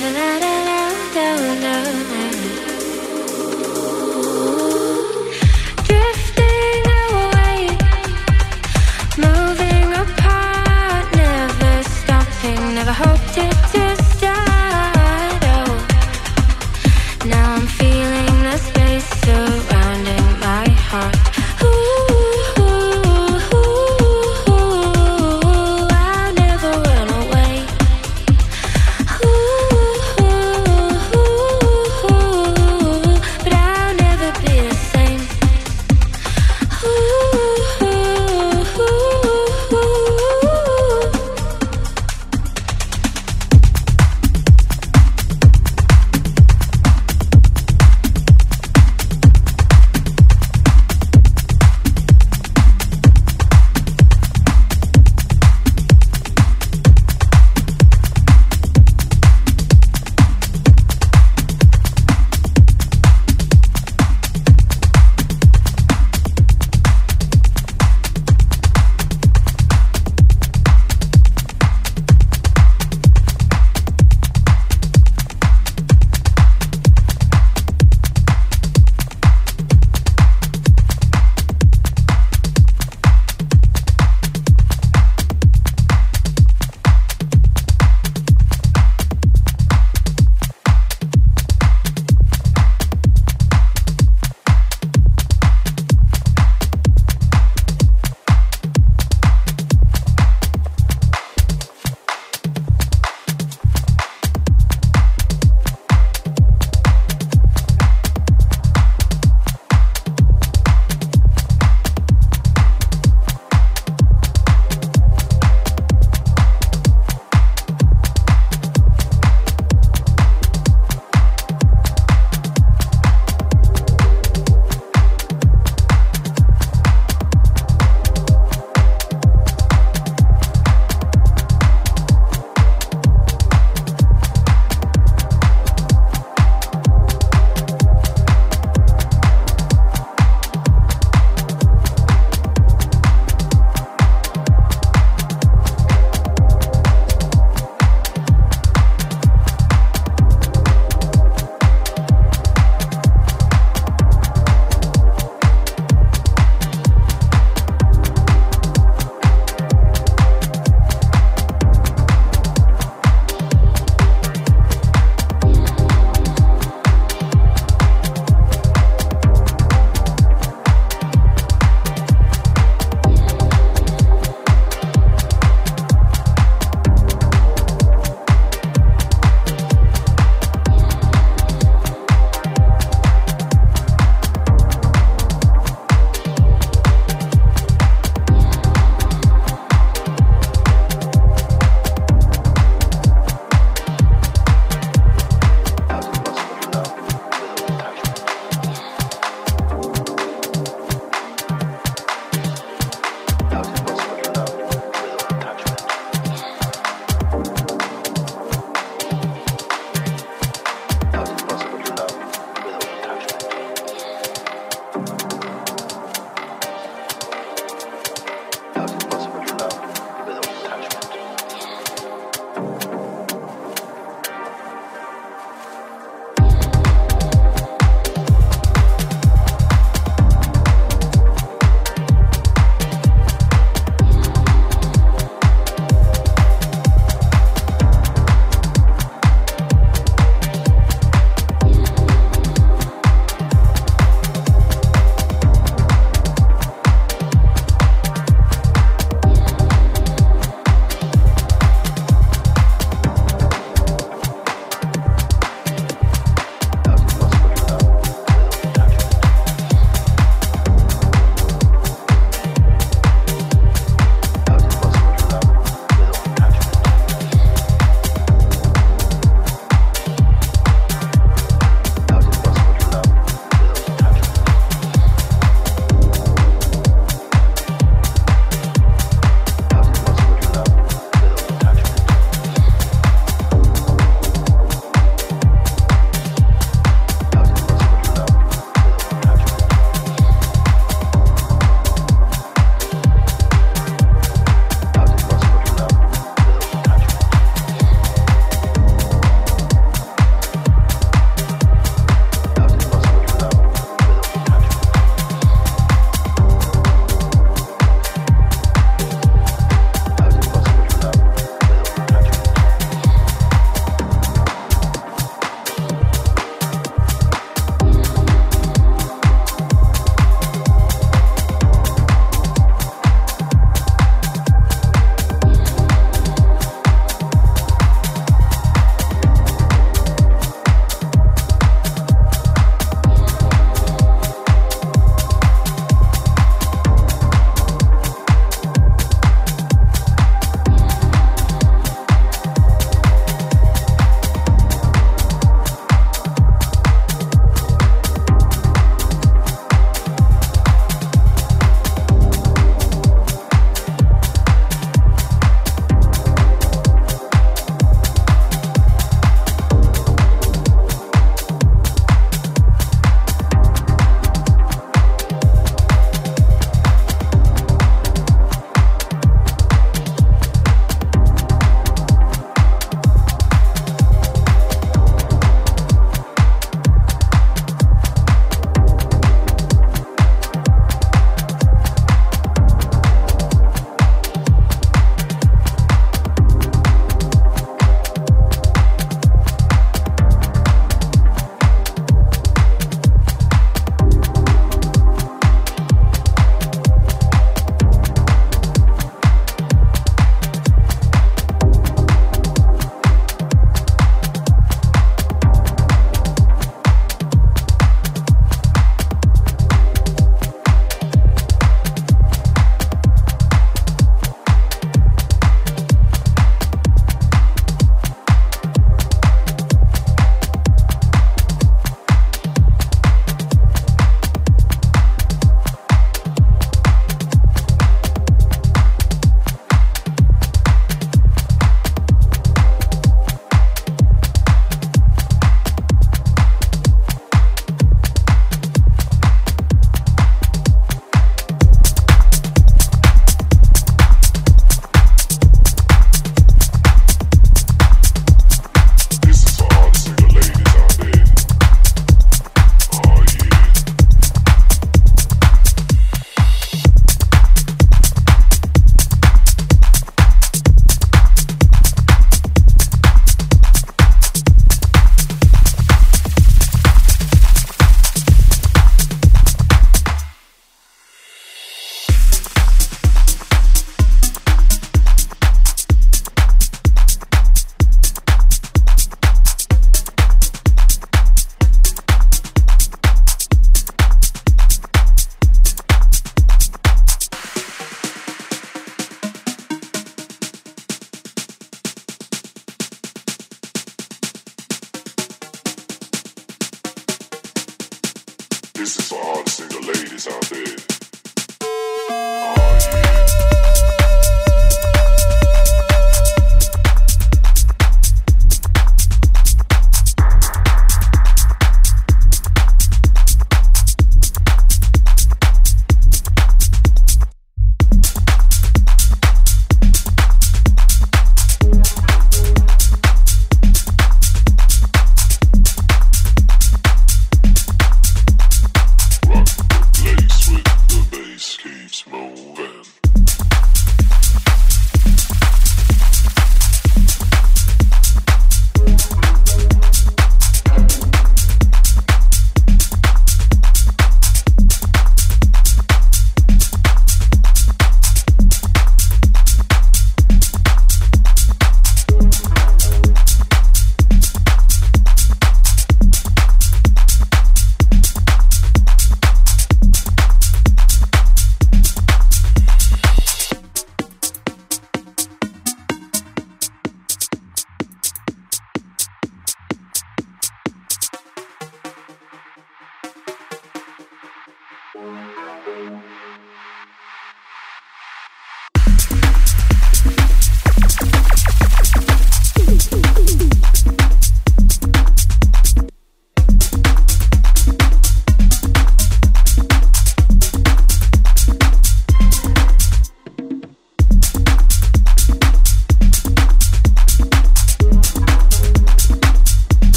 da da da da da da